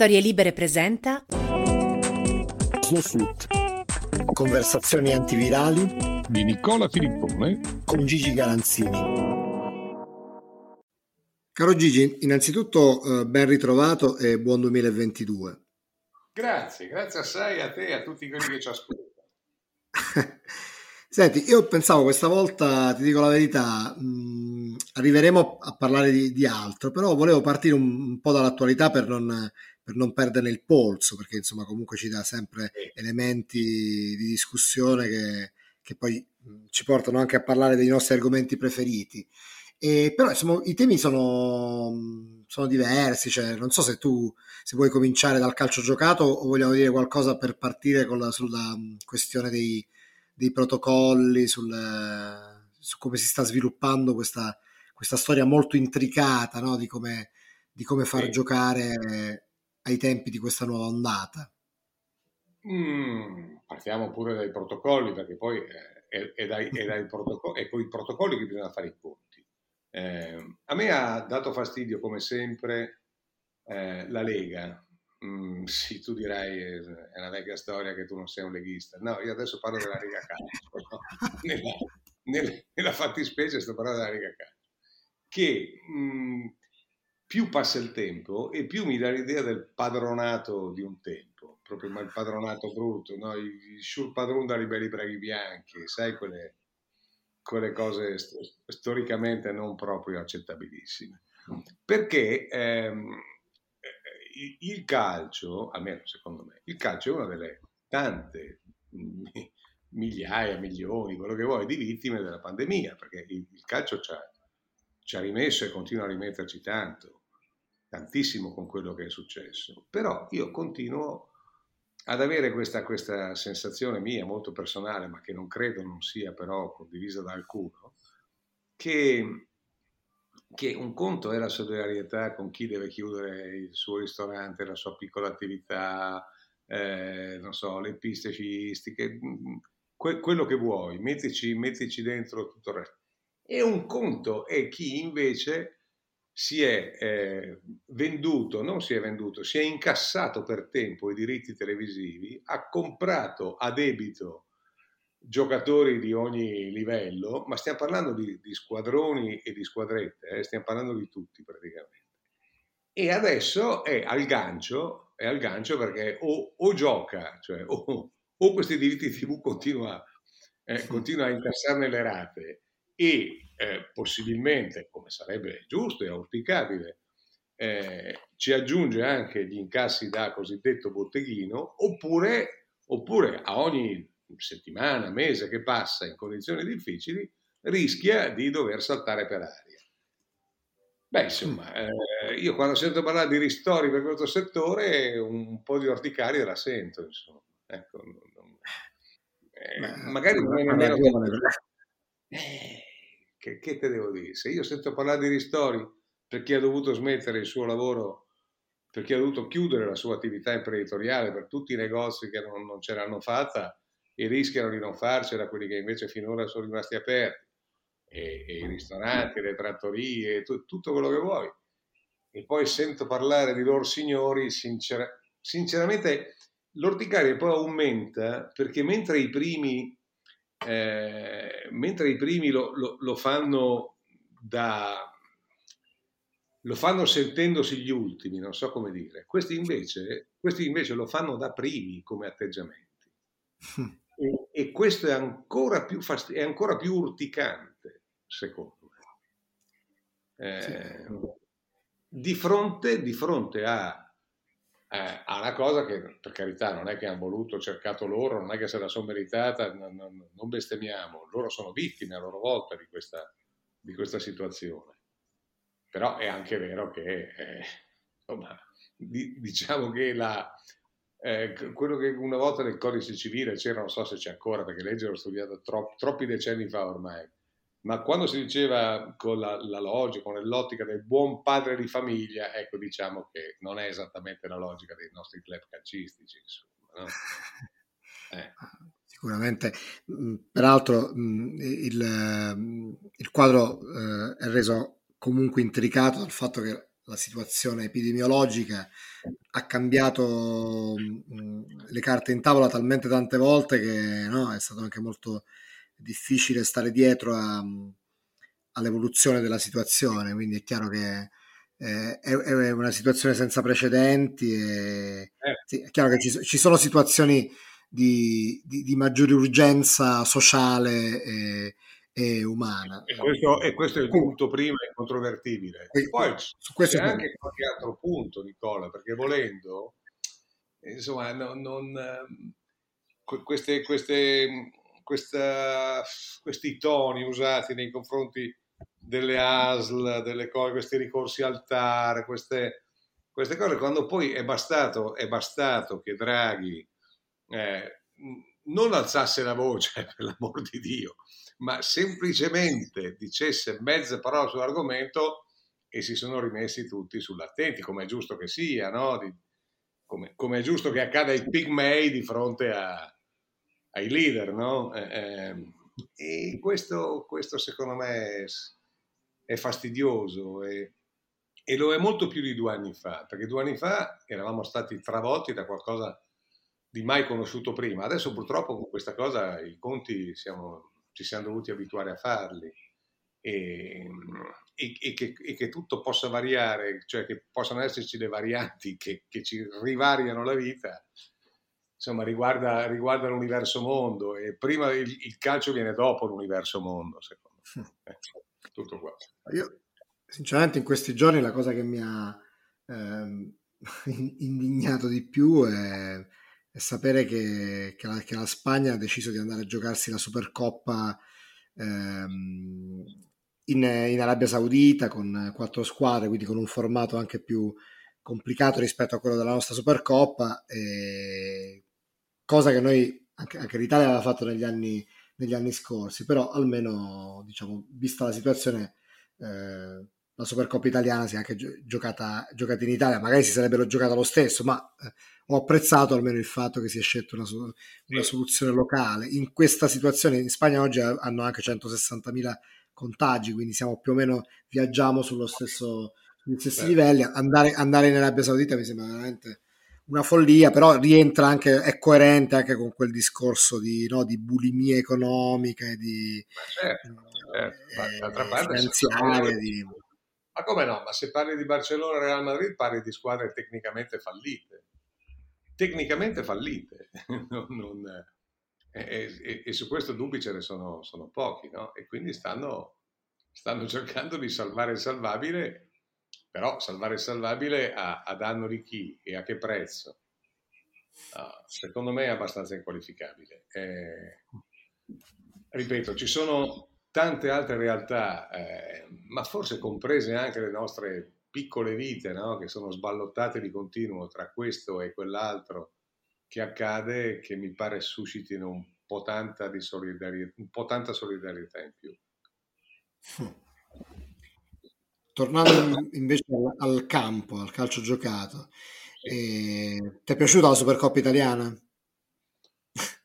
Storie Libere presenta Snowflut. Conversazioni antivirali di Nicola Filippone con Gigi Galanzini. Caro Gigi, innanzitutto eh, ben ritrovato e buon 2022. Grazie, grazie assai a te e a tutti quelli che ci ascoltano. Senti, io pensavo questa volta, ti dico la verità, mh, arriveremo a parlare di, di, altro, però volevo partire un, un po' dall'attualità per non, per non perdere il polso, perché insomma comunque ci dà sempre elementi di discussione che, che poi ci portano anche a parlare dei nostri argomenti preferiti. E, però insomma i temi sono, sono diversi, cioè, non so se tu se vuoi cominciare dal calcio giocato o vogliamo dire qualcosa per partire la, sulla questione dei dei protocolli, sul, su come si sta sviluppando questa, questa storia molto intricata no? di, come, di, come, far sì. giocare ai tempi di questa nuova ondata. Mm, partiamo pure dai protocolli, perché poi eh, è, è, dai, è, dai protocolli, è con i protocolli che bisogna fare i conti. Eh, a me ha dato fastidio, come sempre, eh, la Lega, Mm, sì, tu dirai è una vecchia storia che tu non sei un leghista. No, io adesso parlo della Lega Calcio. No? Nella, nella, nella, fattispecie sto parlando della Lega Calcio. Che mh, mm, più passa il tempo e più mi dà l'idea del padronato di un tempo, proprio il padronato brutto, no? il, il sul padron da liberi braghi bianchi, sai quelle, quelle cose st- storicamente non proprio accettabilissime. Perché ehm, il calcio, almeno secondo me, il calcio è una delle tante migliaia, milioni, quello che vuoi, di vittime della pandemia, perché il, il calcio ci ha, rimesso e continua a rimetterci tanto, tantissimo con quello che è successo. Però io continuo ad avere questa, questa sensazione mia, molto personale, ma che non credo non sia però condivisa da alcuno, che che un conto è la solidarietà con chi deve chiudere il suo ristorante, la sua piccola attività, eh, non so, le piste sciistiche, que- quello che vuoi, mettici, mettici, dentro tutto il resto. E un conto è chi invece si è eh, venduto, non si è venduto, si è incassato per tempo i diritti televisivi, ha comprato a debito giocatori di ogni livello, ma stiamo parlando di, di squadroni e di squadrette, eh? stiamo parlando di tutti praticamente. E adesso è al gancio, è al gancio perché o, o gioca, cioè o, o, questi diritti TV continua, eh, continua a incassarne le rate e eh, possibilmente, come sarebbe giusto e auspicabile, eh, ci aggiunge anche gli incassi da cosiddetto botteghino, oppure, oppure a ogni settimana, mese che passa in condizioni difficili, rischia di dover saltare per aria. Beh, insomma, eh, io quando sento parlare di ristori per questo settore, un po' di orticaria la sento, insomma. Ecco, non, non, eh, magari non è nemmeno... Eh, che, che te devo dire? Se io sento parlare di ristori per chi ha dovuto smettere il suo lavoro, per chi ha dovuto chiudere la sua attività imprenditoriale, per tutti i negozi che non, non ce l'hanno fatta, e rischiano di non farcela quelli che invece finora sono rimasti aperti, e, e i ristoranti, le trattorie, tu, tutto quello che vuoi. E poi sento parlare di loro signori, sincer- sinceramente l'orticaria poi aumenta perché mentre i primi, eh, mentre i primi lo, lo, lo fanno da lo fanno sentendosi gli ultimi, non so come dire. Questi invece, questi invece lo fanno da primi come atteggiamenti. E, e questo è ancora, più fast- è ancora più urticante, secondo me. Eh, di, fronte, di fronte a, eh, a, una cosa che, per carità, non è che hanno voluto, cercato loro, non è che se la sono meritata, non, non, non bestemmiamo, loro sono vittime a loro volta di questa, di questa situazione. Però è anche vero che, eh, insomma, di, diciamo che la, eh, quello che una volta nel codice civile c'era, non so se c'è ancora, perché legge l'ho studiato troppi, troppi decenni fa ormai, ma quando si diceva con la, la, logica, con l'ottica del buon padre di famiglia, ecco diciamo che non è esattamente la logica dei nostri club calcistici, insomma, no? eh. Sicuramente, mm, peraltro mm, il, il quadro eh, è reso comunque intricato dal fatto che la situazione epidemiologica ha cambiato mh, mm, le carte in tavola talmente tante volte che no, è stato anche molto difficile stare dietro a, all'evoluzione della situazione, quindi è chiaro che eh, è, è, una situazione senza precedenti e eh. sì, è chiaro che ci, ci sono situazioni di, di, di, maggiore urgenza sociale e, e umana. E questo, e questo, è il punto primo incontrovertibile. Poi su questo c'è anche qualche altro punto, Nicola, perché volendo, insomma, non, non queste, queste, questa, questi toni usati nei confronti delle ASL, delle cose, questi ricorsi al TAR, queste, queste cose, quando poi è bastato, è bastato che Draghi eh, non alzasse la voce, per l'amor di Dio, ma semplicemente dicesse mezze parole sull'argomento e si sono rimessi tutti sull'attenti, come è giusto che sia, no? Come, come, è giusto che accada ai pigmei di fronte a, ai leader, no? Eh, eh, e questo, questo, secondo me è, è fastidioso e, e, lo è molto più di due anni fa, perché due anni fa eravamo stati travolti da qualcosa di mai conosciuto prima. Adesso purtroppo con questa cosa i conti siamo, ci siamo dovuti abituare a farli e, e, e, che, e, che, tutto possa variare, cioè che possano esserci le varianti che, che ci rivariano la vita, insomma riguarda, riguarda l'universo mondo e prima il, il, calcio viene dopo l'universo mondo, secondo me. Hm. Eh, tutto qua. Io sinceramente in questi giorni la cosa che mi ha ehm, indignato di più è e sapere che, che, la, che, la, Spagna ha deciso di andare a giocarsi la Supercoppa ehm, in, in, Arabia Saudita con quattro squadre, quindi con un formato anche più complicato rispetto a quello della nostra Supercoppa, e cosa che noi, anche, anche l'Italia aveva fatto negli anni, negli anni scorsi, però almeno, diciamo, vista la situazione... Eh, la Supercoppa italiana si è anche giocata, giocata, in Italia, magari si sarebbero giocata lo stesso, ma eh, ho apprezzato almeno il fatto che si è scelto una, una, soluzione locale. In questa situazione in Spagna oggi hanno anche 160.000 contagi, quindi siamo più o meno, viaggiamo sullo stesso, sugli stessi Beh. livelli. Andare, andare in Arabia Saudita mi sembra veramente una follia, però rientra anche, è coerente anche con quel discorso di, no, di bulimia economica e di... certo, certo. Eh, finanziaria, di ma come no? Ma se parli di Barcellona e Real Madrid parli di squadre tecnicamente fallite. Tecnicamente fallite. non, non, e, e, e, su questo dubbi ce ne sono, sono pochi, no? E quindi stanno, stanno, cercando di salvare il salvabile, però salvare il salvabile a, a danno di chi e a che prezzo? No, secondo me è abbastanza inqualificabile. Eh, ripeto, ci sono tante altre realtà, eh, ma forse comprese anche le nostre piccole vite, no? che sono sballottate di continuo tra questo e quell'altro che accade, che mi pare suscitino un po' tanta, solidarietà, un po tanta solidarietà in più. Tornando invece al, campo, al calcio giocato, eh, ti è piaciuta la Supercoppa italiana?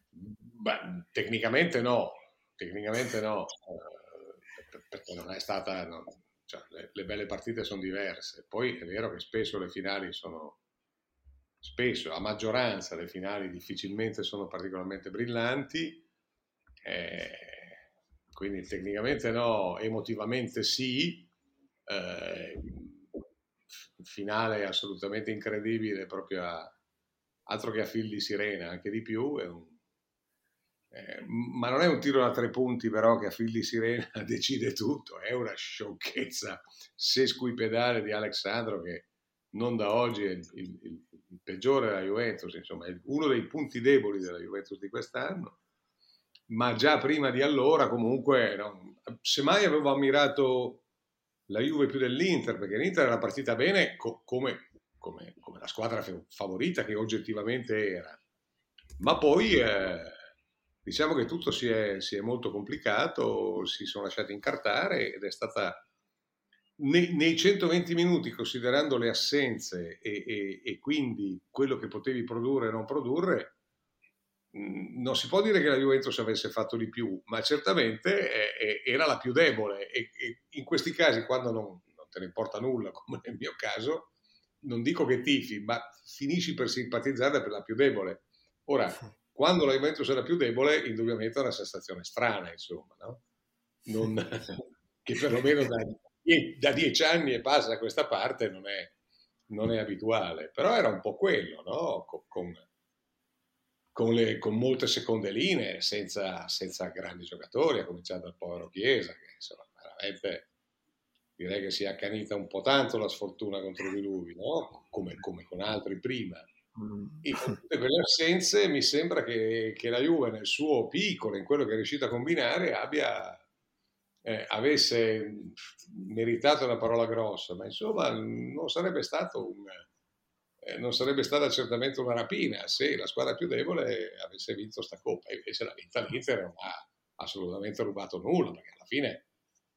Beh, tecnicamente no, tecnicamente no, eh, perché non è stata, non, cioè, le, le, belle partite sono diverse. Poi è vero che spesso le finali sono, spesso, a maggioranza le finali difficilmente sono particolarmente brillanti, eh, quindi tecnicamente no, emotivamente sì, eh, finale assolutamente incredibile, proprio a, altro che a fil di sirena, anche di più, un eh, ma non è un tiro da tre punti però che a fil di sirena decide tutto, è una sciocchezza. Sesquipedale di Alexandro che non da oggi è il, il, il peggiore della Juventus, insomma è uno dei punti deboli della Juventus di quest'anno, ma già prima di allora comunque, no, semmai avevo ammirato la Juve più dell'Inter, perché l'Inter era partita bene co- come, come, come, la squadra favorita che oggettivamente era, ma poi... Eh, Diciamo che tutto si è, si è molto complicato, si sono lasciati incartare ed è stata nei, nei 120 minuti, considerando le assenze e, e, e, quindi quello che potevi produrre e non produrre, non si può dire che la Juventus avesse fatto di più, ma certamente eh, era la più debole e, e, in questi casi, quando non, non te ne importa nulla, come nel mio caso, non dico che tifi, ma finisci per simpatizzare per la più debole. Ora, quando la Juventus era più debole, indubbiamente è una sensazione strana, insomma, no? Non, che perlomeno da, da, dieci anni e passa a questa parte non è, non è abituale, però era un po' quello, no? Con, con, con, le, con molte seconde linee, senza, senza, grandi giocatori, a cominciare dal povero Chiesa, che insomma, veramente direi che si è accanita un po' tanto la sfortuna contro di lui, no? come, come con altri prima. Mm. E con tutte quelle assenze mi sembra che, che, la Juve nel suo piccolo, in quello che è riuscita a combinare, abbia, eh, avesse meritato una parola grossa, ma insomma non sarebbe stato un, eh, non sarebbe stata certamente una rapina se la squadra più debole avesse vinto sta coppa, invece la vinta l'Inter non ha assolutamente rubato nulla, perché alla fine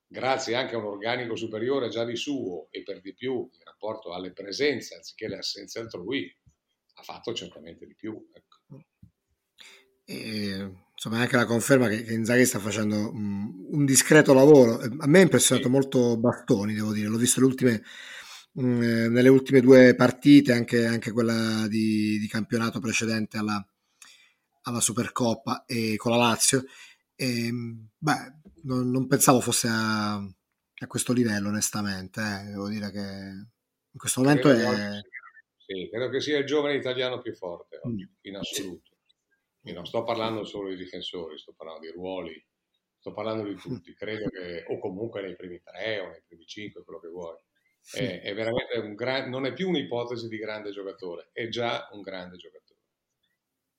grazie anche a un organico superiore già di suo e per di più in rapporto alle presenze anziché alle assenze altrui, ha fatto certamente di più. Ecco. E, insomma, anche la conferma che, che Inzaghi sta facendo um, un discreto lavoro. A me ha impressionato sì. molto Bastoni, devo dire. L'ho visto le ultime, um, nelle ultime due partite, anche, anche quella di, di, campionato precedente alla, alla Supercoppa e con la Lazio. E, beh, non, non pensavo fosse a, a, questo livello, onestamente. Eh. Devo dire che in questo momento è sì, credo che sia il giovane italiano più forte oggi, mm. in assoluto. Io non sto parlando solo di difensori, sto parlando di ruoli, sto parlando di tutti. Credo che, o comunque nei primi tre o nei primi cinque, quello che vuoi. È, è veramente un gran, non è più un'ipotesi di grande giocatore, è già un grande giocatore.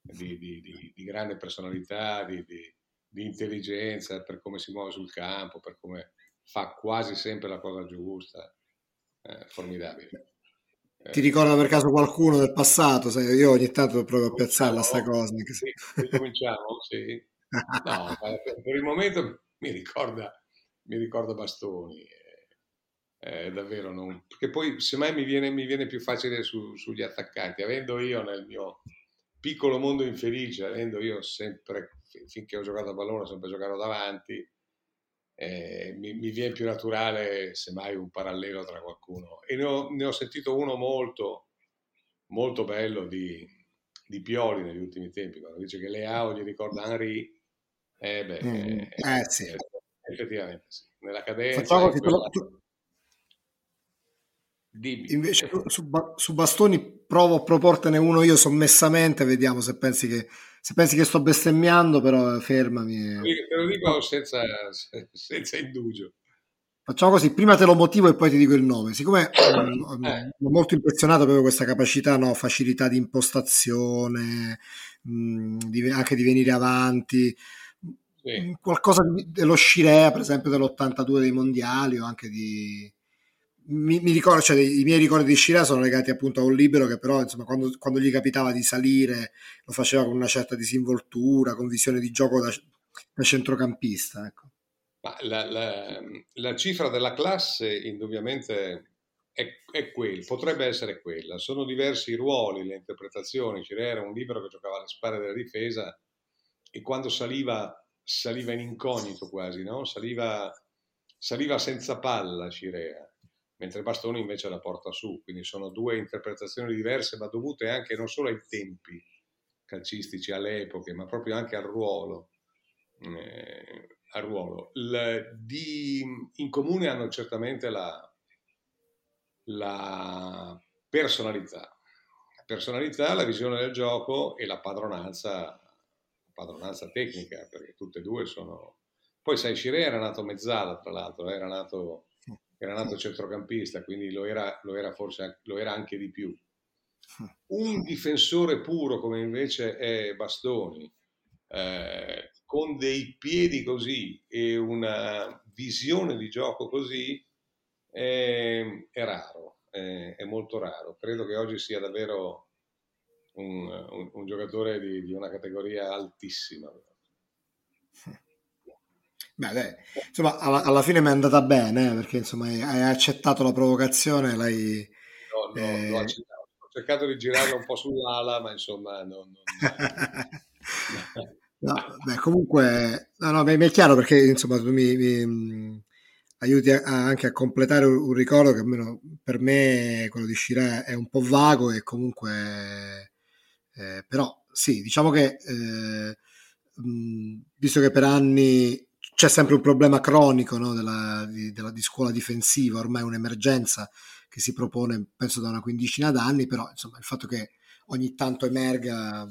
Di, di, di, di grande personalità, di, intelligenza, per come si muove sul campo, per come fa quasi sempre la cosa giusta. Eh, formidabile. Ti ricorda per caso qualcuno del passato? Sai, io ogni tanto provo a piazzarla sta cosa. Anche se... Cominciamo, sì. No, per il momento mi ricorda, mi ricorda Bastoni. Eh, davvero non... Perché poi semmai mi viene, mi viene più facile su, sugli attaccanti. Avendo io nel mio piccolo mondo infelice, avendo io sempre, finché ho giocato a pallone, ho sempre giocato davanti, eh, mi, mi, viene più naturale semmai un parallelo tra qualcuno. E ne ho, ne ho sentito uno molto, molto bello di, di, Pioli negli ultimi tempi, quando dice che Leao gli ricorda Henry. Eh beh, mm, eh, eh, sì. Effettivamente sì. Nella cadenza... Facciamo quella... Dimmi. Invece su, su, bastoni provo a proportene uno io sommessamente, vediamo se pensi che, se pensi che sto bestemmiando, però fermami. Te lo dico senza, senza indugio. Facciamo così, prima te lo motivo e poi ti dico il nome. Siccome mm, eh. mi molto impressionato proprio questa capacità, no, facilità di impostazione, mh, mm, di, anche di venire avanti, sì. Mm, qualcosa dello Scirea, per esempio dell'82 dei mondiali o anche di, mi, mi, ricordo, cioè, i miei ricordi di Scira sono legati appunto a un libro che però insomma quando, quando, gli capitava di salire lo faceva con una certa disinvoltura, con visione di gioco da, da centrocampista. Ecco. La, la, la, cifra della classe indubbiamente è, è quella, potrebbe essere quella. Sono diversi i ruoli, le interpretazioni. Cirea era un libro che giocava alle spalle della difesa e quando saliva, saliva in incognito quasi, no? saliva, saliva senza palla Cirea mentre Bastoni invece la porta su, quindi sono due interpretazioni diverse, ma dovute anche non solo ai tempi calcistici, alle epoche, ma proprio anche al ruolo. Eh, al ruolo. Il, di, in comune hanno certamente la, la personalità. Personalità, la visione del gioco e la padronanza, padronanza tecnica, perché tutte e due sono... Poi sai, Scire era nato mezzala, tra l'altro, era nato era nato centrocampista, quindi lo era, lo era forse lo era anche di più. Un difensore puro come invece è Bastoni, eh, con dei piedi così e una visione di gioco così, è, è raro, è, è, molto raro. Credo che oggi sia davvero un, un, un giocatore di, di, una categoria altissima. Beh, dai. insomma, alla, alla, fine mi è andata bene, eh, perché insomma hai accettato la provocazione, l'hai... No, no, eh... l'ho accettato. Ho cercato di girarla un po' sull'ala, ma insomma non... non... no, beh, comunque, no, no, mi è chiaro perché insomma tu mi, mi, aiuti a, anche a completare un, un, ricordo che almeno per me quello di Shira è un po' vago e comunque eh, però sì, diciamo che eh, mh, visto che per anni c'è sempre un problema cronico no, della, di, della, di, scuola difensiva, ormai un'emergenza che si propone penso da una quindicina d'anni, però insomma il fatto che ogni tanto emerga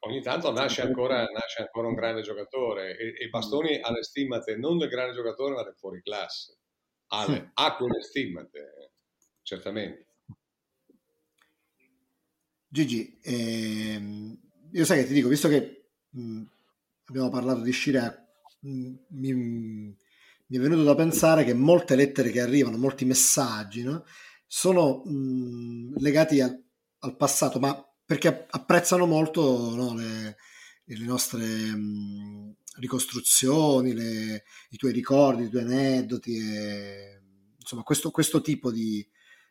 ogni tanto nasce ancora, nasce ancora, un grande giocatore e, e Bastoni ha le stimmate non del grande giocatore ma del fuori classe. Ha, le, ha quelle stimmate certamente. Gigi ehm, io sai che ti dico visto che mh, abbiamo parlato di Scirea mi, mi, è venuto da pensare che molte lettere che arrivano molti messaggi no, sono mh, legati a, al passato ma perché apprezzano molto no, le, le, nostre mh, ricostruzioni, le, i tuoi ricordi, i tuoi aneddoti, e, insomma questo, questo tipo di,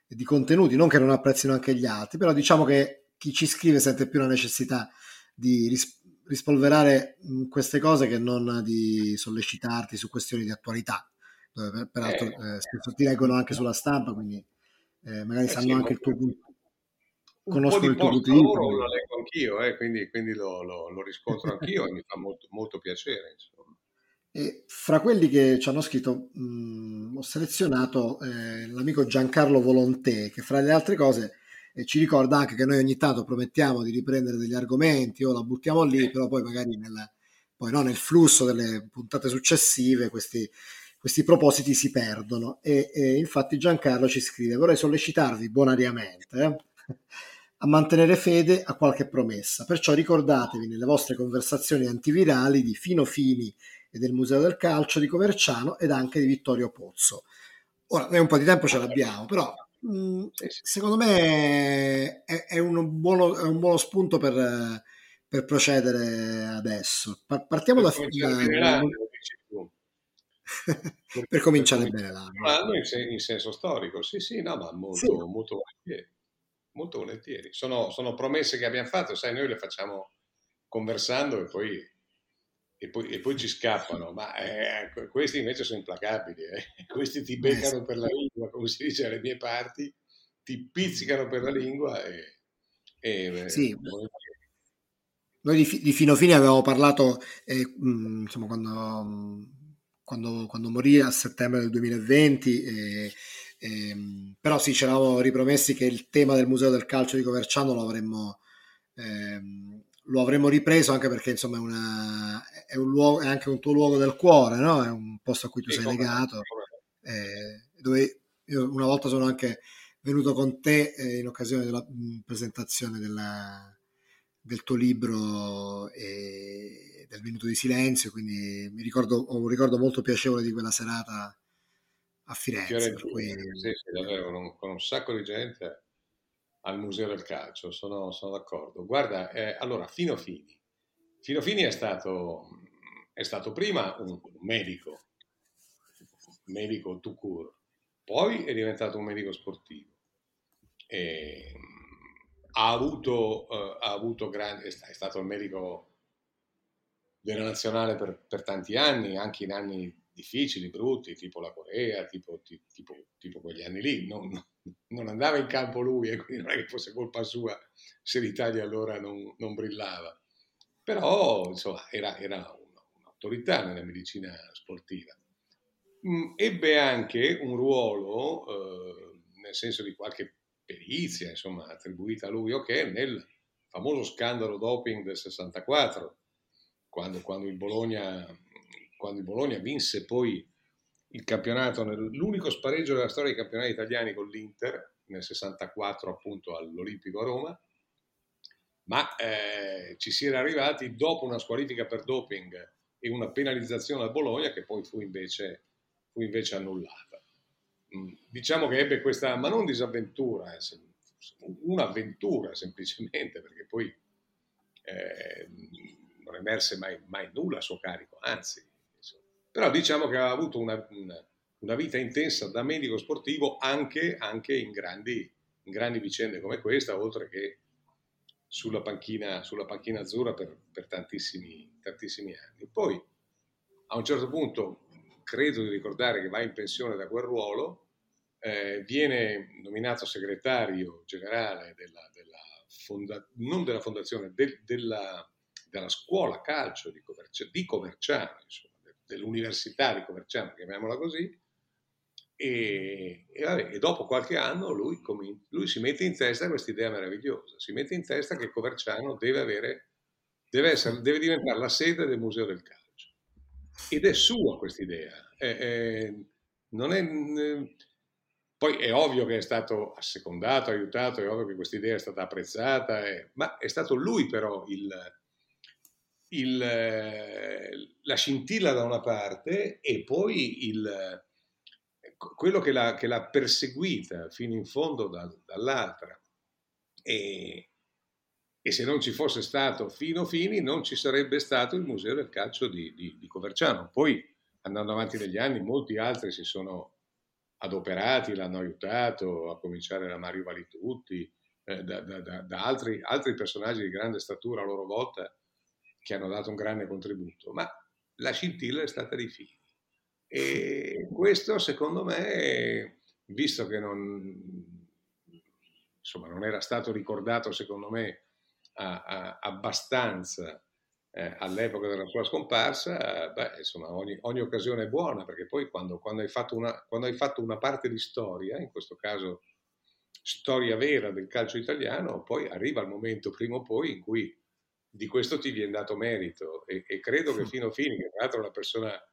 di, contenuti, non che non apprezzino anche gli altri, però diciamo che chi ci scrive sente più la necessità di ris- rispolverare mh, queste cose che non di sollecitarti su questioni di attualità, dove peraltro eh, spesso ti leggono anche sulla stampa, quindi eh, magari eh sanno sì, anche il tuo punto conosco un po' di post lavoro lo leggo anch'io, eh, quindi, quindi lo, lo, lo, riscontro anch'io e mi fa molto, molto piacere. Insomma. E fra quelli che ci hanno scritto mh, ho selezionato eh, l'amico Giancarlo Volontè che fra le altre cose eh, ci ricorda anche che noi ogni tanto promettiamo di riprendere degli argomenti o la buttiamo lì, però poi magari nel, poi, no, nel flusso delle puntate successive questi, questi propositi si perdono. E, e, infatti Giancarlo ci scrive: Vorrei sollecitarvi bonariamente eh, a mantenere fede a qualche promessa. Perciò ricordatevi nelle vostre conversazioni antivirali di Fino Fini e del Museo del Calcio di Coverciano ed anche di Vittorio Pozzo. Ora, noi un po' di tempo ce l'abbiamo, però mm, secondo me è, è, un buono, è, un buono, spunto per, per procedere adesso. Partiamo per da... da per cominciare bene l'anno. L'anno in, in, senso storico, sì, sì, no, ma molto, sì. molto volentieri molto volentieri. Sono, sono, promesse che abbiamo fatto, sai, noi le facciamo conversando e poi, e poi, e poi ci scappano, ma eh, questi invece sono implacabili, eh. questi ti beccano per la lingua, come si dice alle mie parti, ti pizzicano per la lingua e... e eh, sì. Noi di, di Fino Fine avevamo parlato, eh, insomma, quando, quando, quando morì a settembre del 2020 eh, Ehm, però sì, ci eravamo ripromessi che il tema del Museo del Calcio di Coverciano lo avremmo, ehm, lo avremmo ripreso anche perché insomma è, una, è, un luogo, è anche un tuo luogo del cuore, no? è un posto a cui tu sei legato, eh, dove io una volta sono anche venuto con te eh, in occasione della mh, presentazione della, del tuo libro e del minuto di silenzio, quindi mi ricordo, ho un ricordo molto piacevole di quella serata a Firenze. Cui... Sì, sì, davvero, con, un sacco di gente al Museo del Calcio, sono, sono d'accordo. Guarda, eh, allora, Fino Fini. È stato, è stato prima un, medico, un medico tout court, poi è diventato un medico sportivo. E, ha avuto, uh, ha avuto grande, è stato il medico della nazionale per, per tanti anni, anche in anni difficili, brutti, tipo la Corea, tipo, tipo, tipo quegli anni lì. Non, andava in campo lui e quindi non è che fosse colpa sua se l'Italia allora non, non brillava. Però, insomma, era, era un'autorità nella medicina sportiva. Mm, ebbe anche un ruolo, eh, nel senso di qualche perizia, insomma, attribuita a lui, ok, nel famoso scandalo doping del 64, quando, quando il Bologna quando il Bologna vinse poi il campionato, l'unico spareggio della storia dei campionati italiani con l'Inter, nel 64 appunto all'Olimpico a Roma, ma eh, ci si era arrivati dopo una squalifica per doping e una penalizzazione al Bologna che poi fu invece, fu invece annullata. Mm, diciamo che ebbe questa, ma non disavventura, eh, un'avventura semplicemente, perché poi eh, non emerse mai, mai nulla a suo carico, anzi però diciamo che ha avuto una, una, vita intensa da medico sportivo anche, anche in, grandi, in, grandi, vicende come questa, oltre che sulla panchina, sulla panchina azzurra per, per tantissimi, tantissimi, anni. Poi a un certo punto credo di ricordare che va in pensione da quel ruolo, eh, viene nominato segretario generale della, della fonda, non della fondazione, del, della, della, scuola calcio di, Coverciano, di Coverciano insomma, dell'università di Coverciano, chiamiamola così, e, e, vabbè, e, dopo qualche anno lui, lui si mette in testa questa idea meravigliosa, si mette in testa che Coverciano deve, avere, deve, essere, deve diventare la sede del Museo del Calcio. Ed è sua questa idea. non è, poi è ovvio che è stato assecondato, aiutato, è ovvio che questa idea è stata apprezzata, ma è stato lui però il, il, la scintilla da una parte e poi il, quello che l'ha, che l'ha, perseguita fino in fondo da, dall'altra. E, e, se non ci fosse stato Fino Fini non ci sarebbe stato il Museo del Calcio di, di, di Coverciano. Poi andando avanti negli anni molti altri si sono adoperati, l'hanno aiutato, a cominciare da Mario Valitutti, eh, da, da, da altri, altri personaggi di grande statura a loro volta che hanno dato un grande contributo, ma la scintilla è stata di Fini. E questo secondo me, visto che non, insomma, non era stato ricordato secondo me a, a, abbastanza eh, all'epoca della sua scomparsa, beh, insomma, ogni, ogni, occasione è buona, perché poi quando, quando, hai una, quando, hai fatto una, parte di storia, in questo caso storia vera del calcio italiano, poi arriva il momento prima o poi in cui di questo ti viene dato merito e, e credo che Fino Fini, che tra l'altro è una persona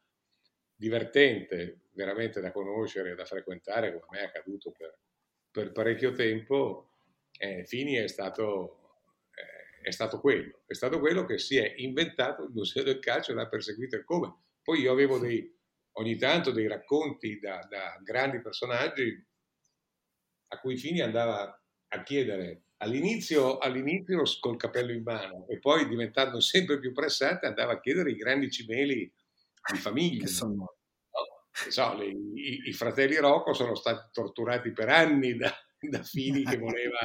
divertente, veramente da conoscere, da frequentare, come a me è accaduto per, per parecchio tempo, eh, Fini è stato, eh, è stato quello, è stato quello che si è inventato il Museo del Calcio e l'ha perseguito. E come. Poi io avevo dei, ogni tanto dei racconti da, da grandi personaggi a cui Fini andava a chiedere all'inizio, all'inizio col capello in mano e poi diventando sempre più pressante andava a chiedere i grandi cimeli di famiglia. Che sono... No? So, i, i, fratelli Rocco sono stati torturati per anni da, da Fini che voleva,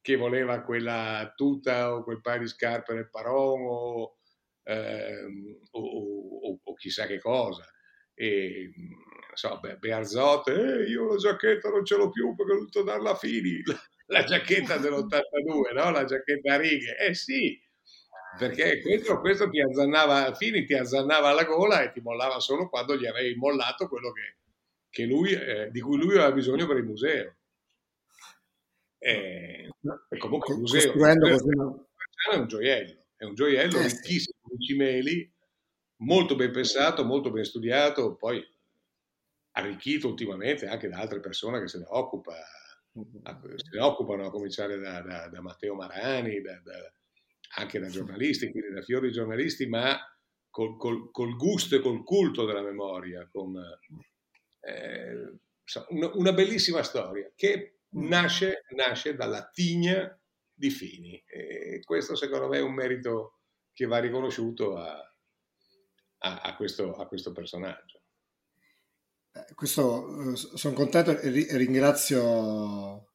che voleva, quella tuta o quel paio di scarpe nel paron o, ehm, o, o, o chissà che cosa. E, so, Bearzot, eh, io la giacchetta non ce l'ho più perché ho dovuto darla a Fini, la, giacchetta dell'82, no? la giacchetta a righe. Eh sì, perché questo, questo ti azzannava, Fini ti azzannava la gola e ti mollava solo quando gli avevi mollato quello che, che lui, eh, di cui lui aveva bisogno per il museo. E, e comunque il museo, il museo è un gioiello, è un gioiello eh, ricchissimo di cimeli, molto ben pensato, molto ben studiato, poi arricchito ultimamente anche da altre persone che se ne, occupa, se ne occupano, a cominciare da, da, da Matteo Marani, da, anche da giornalisti, quindi da fiori giornalisti, ma col, col, col gusto e col culto della memoria, con eh, una bellissima storia che nasce, nasce, dalla tigna di Fini. E questo secondo me è un merito che va riconosciuto a, a, a, questo, a questo, personaggio. Eh, questo, eh, sono contento e ringrazio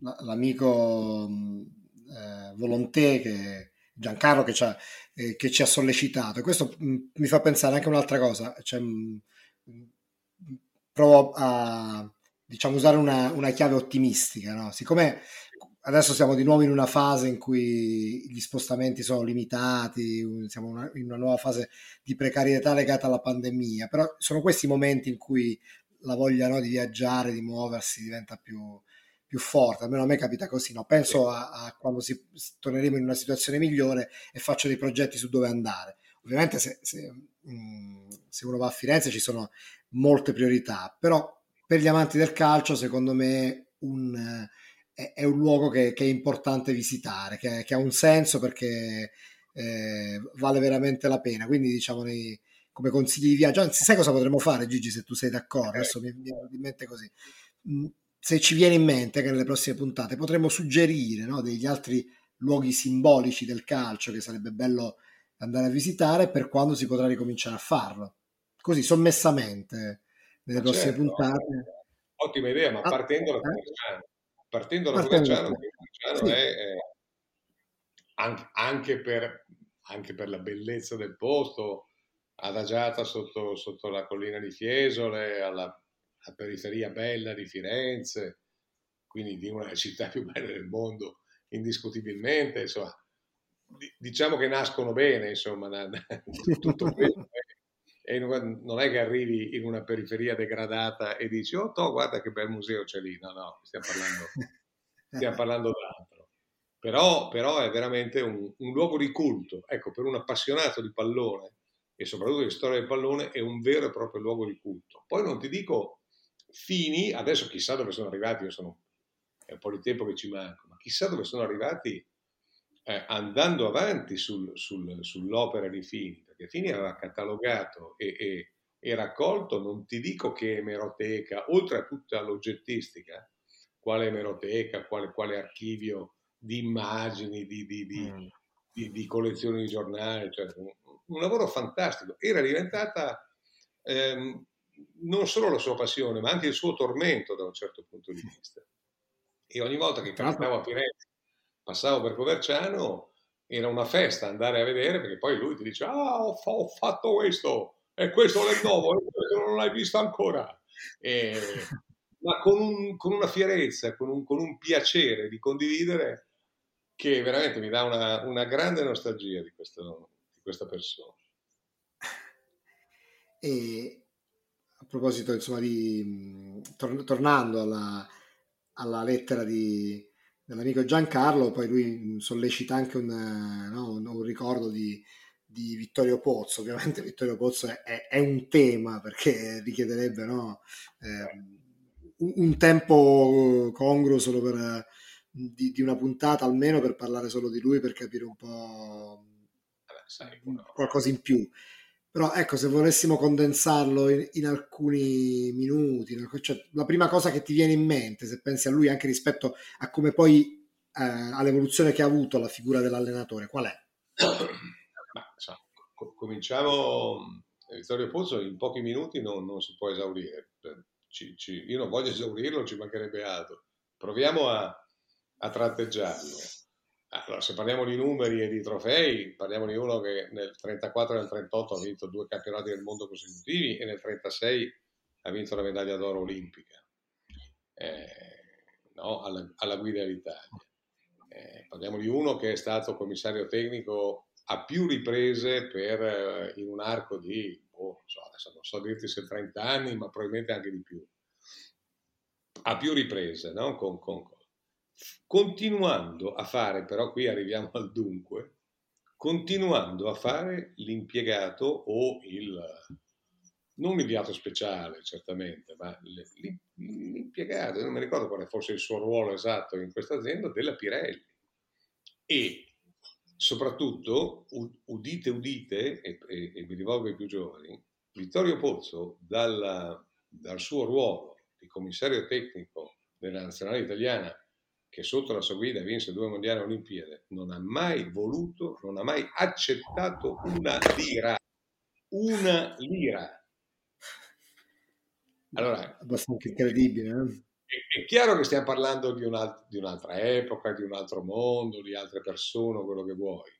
l'amico eh, Volonté, che, Giancarlo che ci, ha, eh, che ci ha sollecitato. Questo mm, mi fa pensare anche un'altra cosa. Cioè, mm, provo a diciamo, usare una, una chiave ottimistica. No? Siccome adesso siamo di nuovo in una fase in cui gli spostamenti sono limitati, siamo una, in una nuova fase di precarietà legata alla pandemia, però sono questi momenti in cui la voglia no, di viaggiare, di muoversi diventa più, più forte, almeno a me capita così, no? penso a, a, quando si, torneremo in una situazione migliore e faccio dei progetti su dove andare. Ovviamente se, se, mh, mm, se uno va a Firenze ci sono molte priorità, però per gli amanti del calcio secondo me un, è, è, un luogo che, che, è importante visitare, che, che, ha un senso perché eh, vale veramente la pena. Quindi diciamo nei, come consigli di viaggio, anzi sai cosa potremmo fare Gigi se tu sei d'accordo, adesso mi viene in mente così. Mm, se ci viene in mente che nelle prossime puntate potremmo suggerire no, degli altri luoghi simbolici del calcio che sarebbe bello andare a visitare per quando si potrà ricominciare a farlo. Così sommessamente nelle ma prossime certo, puntate. Ottima idea, ma ah, partendo da Coverciano. Eh? Partendo da Coverciano, sì. è, è anche, anche, per, anche per la bellezza del posto, adagiata sotto, sotto la collina di Fiesole, alla, alla periferia bella di Firenze, quindi di una delle città più belle del mondo, indiscutibilmente, insomma, diciamo che nascono bene, insomma, tutto questo. E non è che arrivi in una periferia degradata e dici, oh, to, guarda che bel museo c'è lì. No, no, stiamo parlando, stiamo parlando d'altro. Però, però, è veramente un, un, luogo di culto. Ecco, per un appassionato di pallone e soprattutto di storia del pallone è un vero e proprio luogo di culto. Poi non ti dico fini, adesso chissà dove sono arrivati, io sono, è un po' di tempo che ci manca, ma chissà dove sono arrivati eh, andando avanti sul, sul, sull'opera di Fini, perché aveva catalogato e, e, e, raccolto, non ti dico che emeroteca, oltre a tutta l'oggettistica, quale emeroteca, quale, quale archivio di immagini, di, di, di, mm. di collezioni di giornali, cioè, un, un, lavoro fantastico. Era diventata ehm, non solo la sua passione, ma anche il suo tormento da un certo punto di vista. E ogni volta che capitavo a Firenze passavo per Coverciano, era una festa andare a vedere perché poi lui ti dice ah ho, ho fatto questo e questo è nuovo e questo non l'hai visto ancora. E, ma con, un, con, una fierezza con un, con un, piacere di condividere che veramente mi dà una, una grande nostalgia di, questo, di, questa persona. E a proposito insomma di tor- tornando alla, alla lettera di dell'amico Giancarlo, poi lui sollecita anche un, no, un ricordo di, di, Vittorio Pozzo, ovviamente Vittorio Pozzo è, è, è un tema perché richiederebbe no, eh, un, un, tempo congruo solo per, di, di, una puntata almeno per parlare solo di lui, per capire un po' qualcosa in più. Però ecco, se volessimo condensarlo in, in alcuni minuti, cioè, la prima cosa che ti viene in mente, se pensi a lui anche rispetto a come poi eh, all'evoluzione che ha avuto la figura dell'allenatore, qual è? Ma, so, cominciamo, Vittorio Pozzo in pochi minuti non, non si può esaurire. Ci, ci, io non voglio esaurirlo, ci mancherebbe altro. Proviamo a, a tratteggiarlo. Allora, se parliamo di numeri e di trofei, parliamo di uno che nel 34 e nel 38 ha vinto due campionati del mondo consecutivi e nel 36 ha vinto la medaglia d'oro olimpica eh, no? alla, alla, guida dell'Italia. Eh, parliamo di uno che è stato commissario tecnico a più riprese per, eh, in un arco di, oh, so, adesso non so dirti se 30 anni, ma probabilmente anche di più. A più riprese, no? con, con continuando a fare, però qui arriviamo al dunque, continuando a fare l'impiegato o il, non l'inviato speciale certamente, ma l'impiegato, non mi ricordo quale fosse il suo ruolo esatto in questa azienda, della Pirelli. E soprattutto, udite, udite, e, e, e mi rivolgo ai più giovani, Vittorio Pozzo dal, dal suo ruolo di commissario tecnico della nazionale italiana che sotto la sua guida vinse due mondiali olimpiadi, non ha mai voluto, non ha mai accettato una lira. Una lira. Allora, abbastanza incredibile. Eh? È, è, chiaro che stiamo parlando di, un di un'altra epoca, di un altro mondo, di altre persone, quello che vuoi.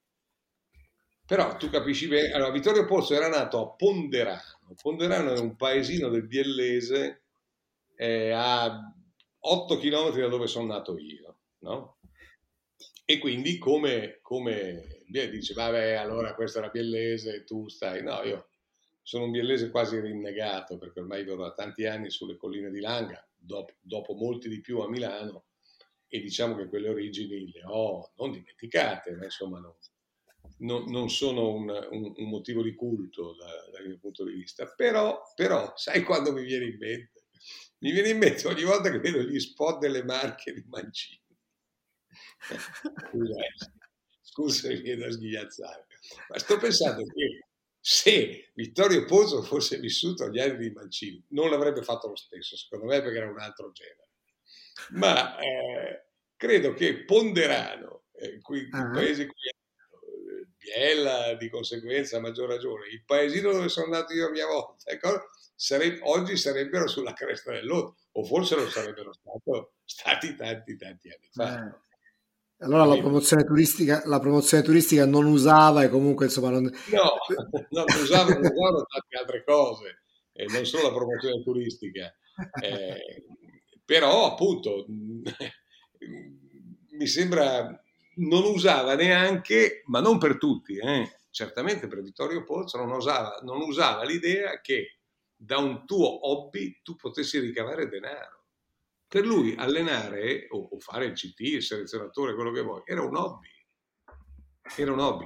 Però tu capisci bene, allora Vittorio Pozzo era nato a Ponderano, Ponderano è un paesino del Biellese eh, a 8 km da dove sono nato io, no? E quindi come, come dice, vabbè, allora questa era biellese, tu stai... No, io sono un biellese quasi rinnegato perché ormai vivo da tanti anni sulle colline di Langa, dopo, dopo molti di più a Milano, e diciamo che quelle origini le ho non dimenticate, ma insomma non, non, non sono un, un, un, motivo di culto da, dal mio punto di vista. Però, però, sai quando mi viene in mente? Mi viene in mente ogni volta che vedo gli spot delle marche di Mancini. Scusa, mi viene da sghigliazzare. Ma sto pensando che se Vittorio Pozzo fosse vissuto agli anni di Mancini, non l'avrebbe fatto lo stesso, secondo me, perché era un altro genere. Ma eh, credo che Ponderano, eh, qui, uh-huh. il paese qui Biella di conseguenza a maggior ragione, il paesino dove sono andato io a mia volta, ecco, sare- oggi sarebbero sulla cresta dell'onda, o forse lo sarebbero stato, stati tanti, tanti anni fa. Allora la promozione, turistica, la promozione turistica non usava e comunque insomma non... No, non usava, non usava tante altre cose, eh, non solo la promozione turistica. Eh, però appunto mi sembra non usava neanche, ma non per tutti, eh, certamente per Vittorio Pozzo non usava, non usava l'idea che da un tuo hobby tu potessi ricavare denaro. Per lui allenare o, o fare il CT, il selezionatore, quello che vuoi, era un hobby. Era un hobby.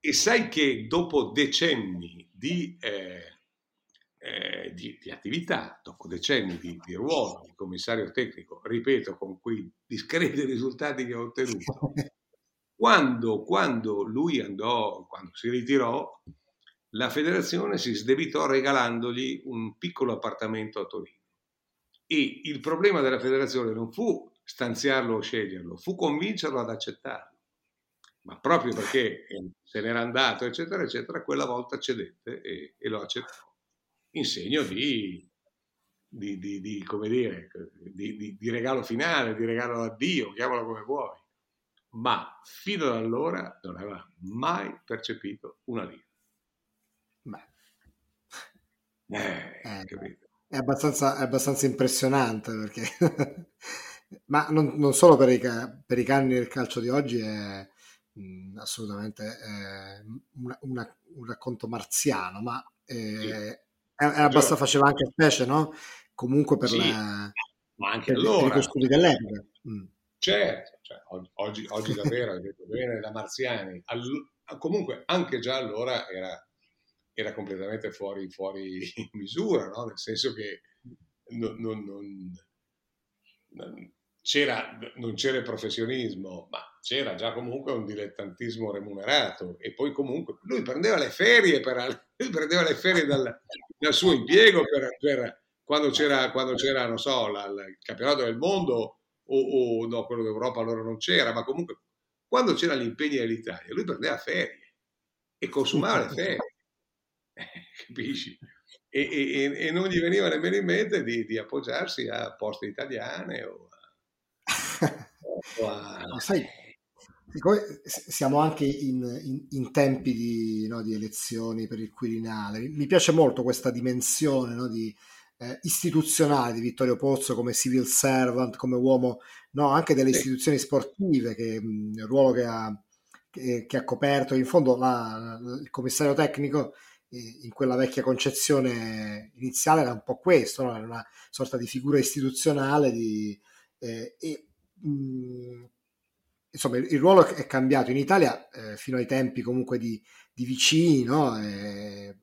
E sai che dopo decenni di, eh, eh, di, di attività, dopo decenni di, di, ruolo di commissario tecnico, ripeto, con quei discreti risultati che ho ottenuto, quando, quando lui andò, quando si ritirò, la federazione si sdebitò regalandogli un piccolo appartamento a Torino. E il problema della federazione non fu stanziarlo o sceglierlo, fu convincerlo ad accettarlo. Ma proprio perché se n'era andato, eccetera, eccetera, quella volta cedette e, e lo accettò, in segno di, di, di, di come dire, di, regalo finale, di regalo addio, chiamalo come vuoi. Ma fino ad allora non aveva mai percepito una lira. Beh. Eh, eh, capito? È abbastanza, è abbastanza impressionante perché, ma non, non solo per i, per i, canni del calcio di oggi, è mh, assolutamente è una, una, un racconto marziano, ma è, sì. è, è abbastanza faceva anche specie, no? Comunque per sì, la. Ma anche per, allora. Per i costumi dell'epoca. Mm. Certo, cioè, oggi, oggi davvero, hai detto bene, da marziani. All, comunque anche già allora era era completamente fuori, fuori misura, no? nel senso che non, non, non, c'era, non c'era il professionismo, ma c'era già comunque un dilettantismo remunerato e poi comunque lui prendeva le ferie, per, prendeva le ferie dal, dal suo impiego per, per, quando, c'era, quando c'era, non so, la, la, il campionato del mondo o, o no, quello d'Europa allora non c'era, ma comunque quando c'erano gli impegni dell'Italia lui prendeva ferie e consumava le ferie. capisci? E, e, e, non gli veniva nemmeno in mente di, di appoggiarsi a poste italiane o a... o a... Ma sai, siamo anche in, in, in tempi di, no, di, elezioni per il Quirinale. Mi piace molto questa dimensione no, di, eh, istituzionale di Vittorio Pozzo come civil servant, come uomo no, anche delle istituzioni sportive, che, il ruolo che ha, che, che ha coperto. In fondo la, il commissario tecnico in quella vecchia concezione iniziale era un po' questo, no? era una sorta di figura istituzionale di, eh, e mh, insomma il, ruolo è cambiato in Italia eh, fino ai tempi comunque di, di vicini, no? eh,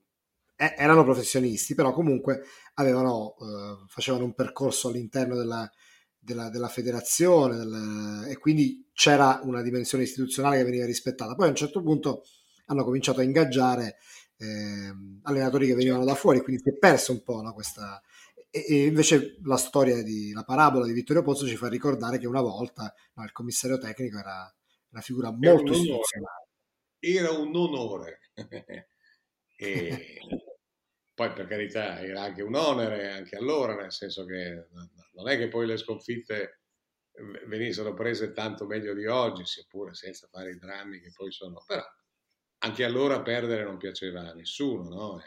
erano professionisti, però comunque avevano, eh, facevano un percorso all'interno della, della, della federazione del, e quindi c'era una dimensione istituzionale che veniva rispettata. Poi a un certo punto hanno cominciato a ingaggiare eh, allenatori che venivano da fuori, quindi si è perso un po' no, questa... E, e, invece la storia di la parabola di Vittorio Pozzo ci fa ricordare che una volta no, il commissario tecnico era una figura molto istituzionale. Era un onore. e poi per carità era anche un onere anche allora, nel senso che non è che poi le sconfitte venissero prese tanto meglio di oggi, seppure senza fare i drammi che poi sono, però anche allora perdere non piaceva a nessuno, no?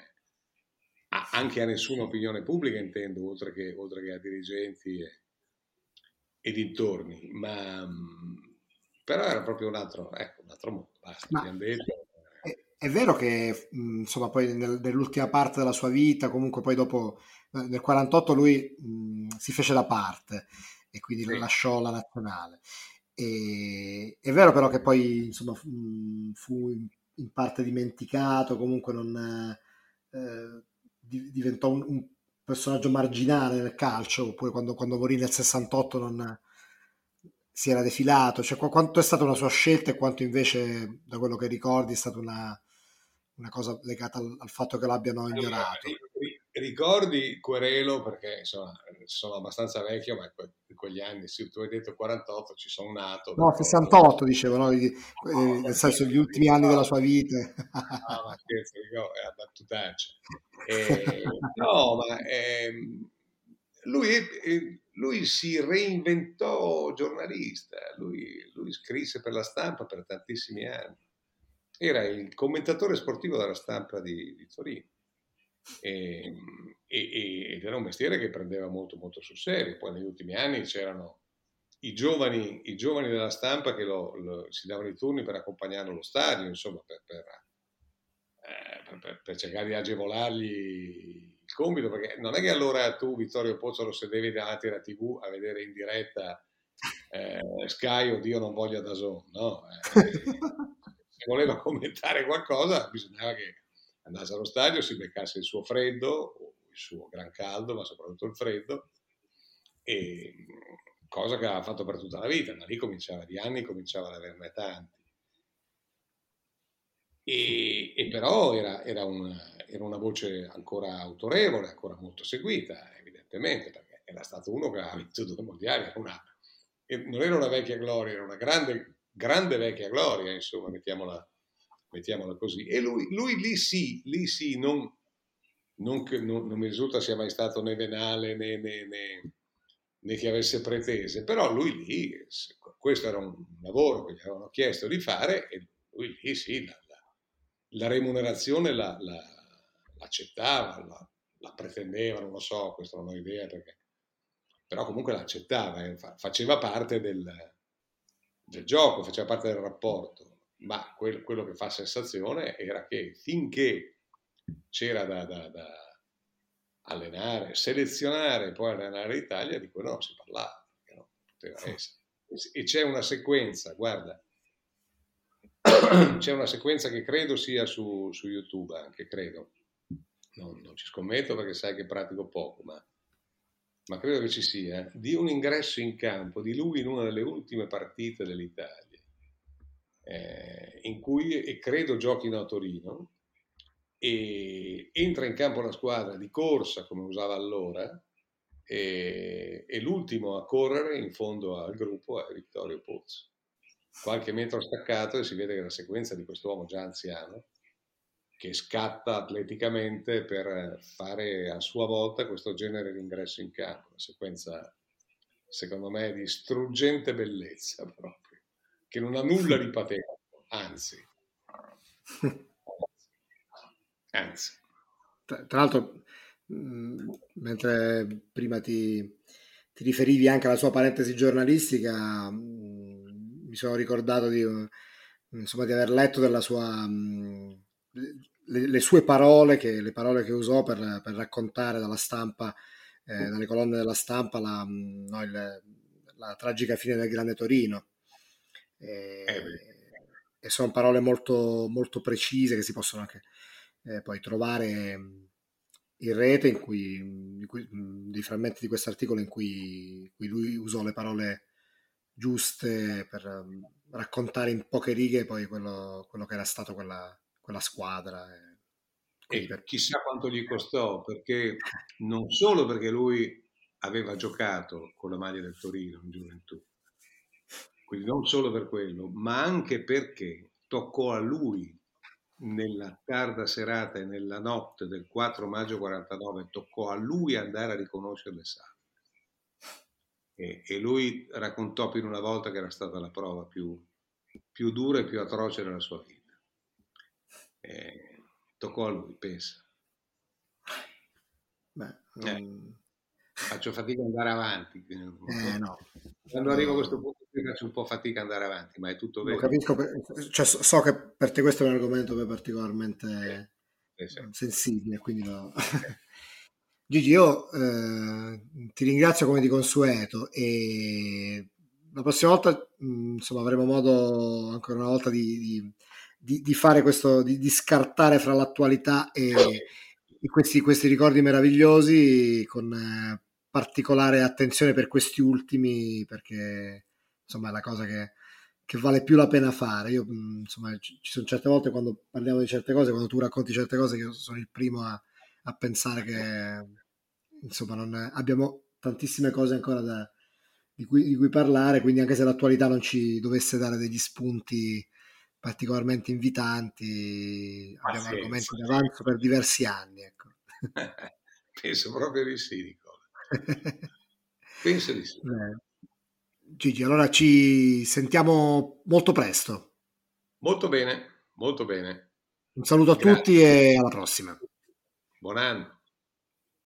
anche a nessuna opinione pubblica intendo, oltre che, oltre che a dirigenti e, e, dintorni, ma mm, però era proprio un altro, ecco, un altro mondo, basta, ma detto. È, è, vero che mm, insomma poi nel, nell'ultima parte della sua vita, comunque poi dopo, eh, nel 48 lui mh, mm, si fece da parte e quindi sì. lasciò la nazionale. E, è vero però che poi insomma fu in parte dimenticato, comunque non eh, diventò un, un, personaggio marginale nel calcio, oppure quando, quando, morì nel 68 non si era defilato, cioè quanto è stata una sua scelta e quanto invece da quello che ricordi è stata una, una cosa legata al, al, fatto che l'abbiano ignorato. ricordi Querelo perché insomma sono abbastanza vecchio ma in quegli anni sì, tu hai detto 48 ci sono nato no 68 dicevo no? Eh, nel senso gli ultimi anni della sua vita. ah ma scherzo è a battutaccia. Eh, no ma eh, lui, lui, si reinventò giornalista, lui, lui, scrisse per la stampa per tantissimi anni, era il commentatore sportivo della stampa di, di Torino e, e, ed era un mestiere che prendeva molto molto sul serio, poi negli ultimi anni c'erano i giovani, i giovani della stampa che lo, lo, si davano i turni per accompagnarlo allo stadio, insomma per, per, eh, per, per cercare di agevolargli il compito, perché non è che allora tu, Vittorio Pozzo, lo sedevi davanti alla TV a vedere in diretta eh, Sky o Dio non voglia da Zone, no? Eh, se voleva commentare qualcosa bisognava che andasse allo stadio, si beccasse il suo freddo, il suo gran caldo, ma soprattutto il freddo, e cosa che aveva fatto per tutta la vita, ma lì cominciava di anni, cominciava ad averne tanti. E, e però era, era, un, era, una voce ancora autorevole, ancora molto seguita, evidentemente, perché era stato uno che aveva vinto due mondiali, era una, non era una vecchia gloria, era una grande, grande vecchia gloria, insomma, mettiamola, mettiamola così. E lui, lui, lì sì, lì sì, non, non, non, non mi risulta sia mai stato né venale né, né, né, né che avesse pretese, però lui lì, questo era un lavoro che gli avevano chiesto di fare e lui lì sì, la, la remunerazione la, la, l'accettava, la, la, pretendeva, non lo so, questo non ho idea perché, però comunque l'accettava, eh, faceva parte del, del, gioco, faceva parte del rapporto, ma quel, quello che fa sensazione era che finché c'era da, da, da allenare, selezionare e poi allenare l'Italia, di quello non si parlava, no? E c'è una sequenza, guarda, c'è una sequenza che credo sia su, su YouTube anche, credo. Non, non, ci scommetto perché sai che pratico poco, ma, ma, credo che ci sia, di un ingresso in campo di lui in una delle ultime partite dell'Italia, eh, in cui, e credo giochino a Torino, e entra in campo la squadra di corsa come usava allora, e, e l'ultimo a correre in fondo al gruppo è Vittorio Pozzo qualche metro staccato e si vede che la sequenza di quest'uomo già anziano che scatta atleticamente per fare a sua volta questo genere di ingresso in campo, una sequenza secondo me di struggente bellezza proprio, che non ha nulla di patetico, anzi. anzi. Tra, tra l'altro, mentre prima ti, ti, riferivi anche alla sua parentesi giornalistica, mi sono ricordato di, insomma, di aver letto della sua, mm, le, le, sue parole, che, le parole che usò per, per raccontare dalla stampa, eh, dalle colonne della stampa, la, no, il, la tragica fine del Grande Torino. E, eh e sono parole molto, molto precise che si possono anche eh, poi trovare mm, in rete, in cui, in cui, dei frammenti di questo articolo in cui, in cui lui usò le parole giuste per raccontare in poche righe poi quello, quello che era stato quella, quella squadra. E, e per... chissà quanto gli costò, perché non solo perché lui aveva giocato con la maglia del Torino in gioventù, quindi non solo per quello, ma anche perché toccò a lui nella tarda serata e nella notte del 4 maggio 49, toccò a lui andare a riconoscere le salve. E, e, lui raccontò di una volta che era stata la prova più, più dura e più atroce della sua vita. E toccò a lui, pensa. Beh, eh, um... Faccio fatica ad andare avanti. Eh, no. Quando arrivo a questo punto faccio un po' fatica ad andare avanti, ma è tutto vero. capisco, cioè, so che per te questo è un argomento particolarmente eh, sì. sensibile, quindi lo... Gigi, io eh, ti ringrazio come di consueto e la prossima volta mh, insomma, avremo modo ancora una volta di, di, di fare questo, di, di, scartare fra l'attualità e questi, questi, ricordi meravigliosi con eh, particolare attenzione per questi ultimi perché insomma è la cosa che, che vale più la pena fare. Io, mh, insomma, ci, sono certe volte quando parliamo di certe cose, quando tu racconti certe cose, che sono il primo a a pensare che insomma non abbiamo tantissime cose ancora da, di, cui, di, cui, parlare, quindi anche se l'attualità non ci dovesse dare degli spunti particolarmente invitanti, Ma abbiamo sì, argomenti sì. di avanzo per diversi anni. Ecco. Penso proprio di sì, Nicola. Penso di sì. Eh. Gigi, allora ci sentiamo molto presto. Molto bene, molto bene. Un saluto a Grazie. tutti e alla prossima. Buon anno.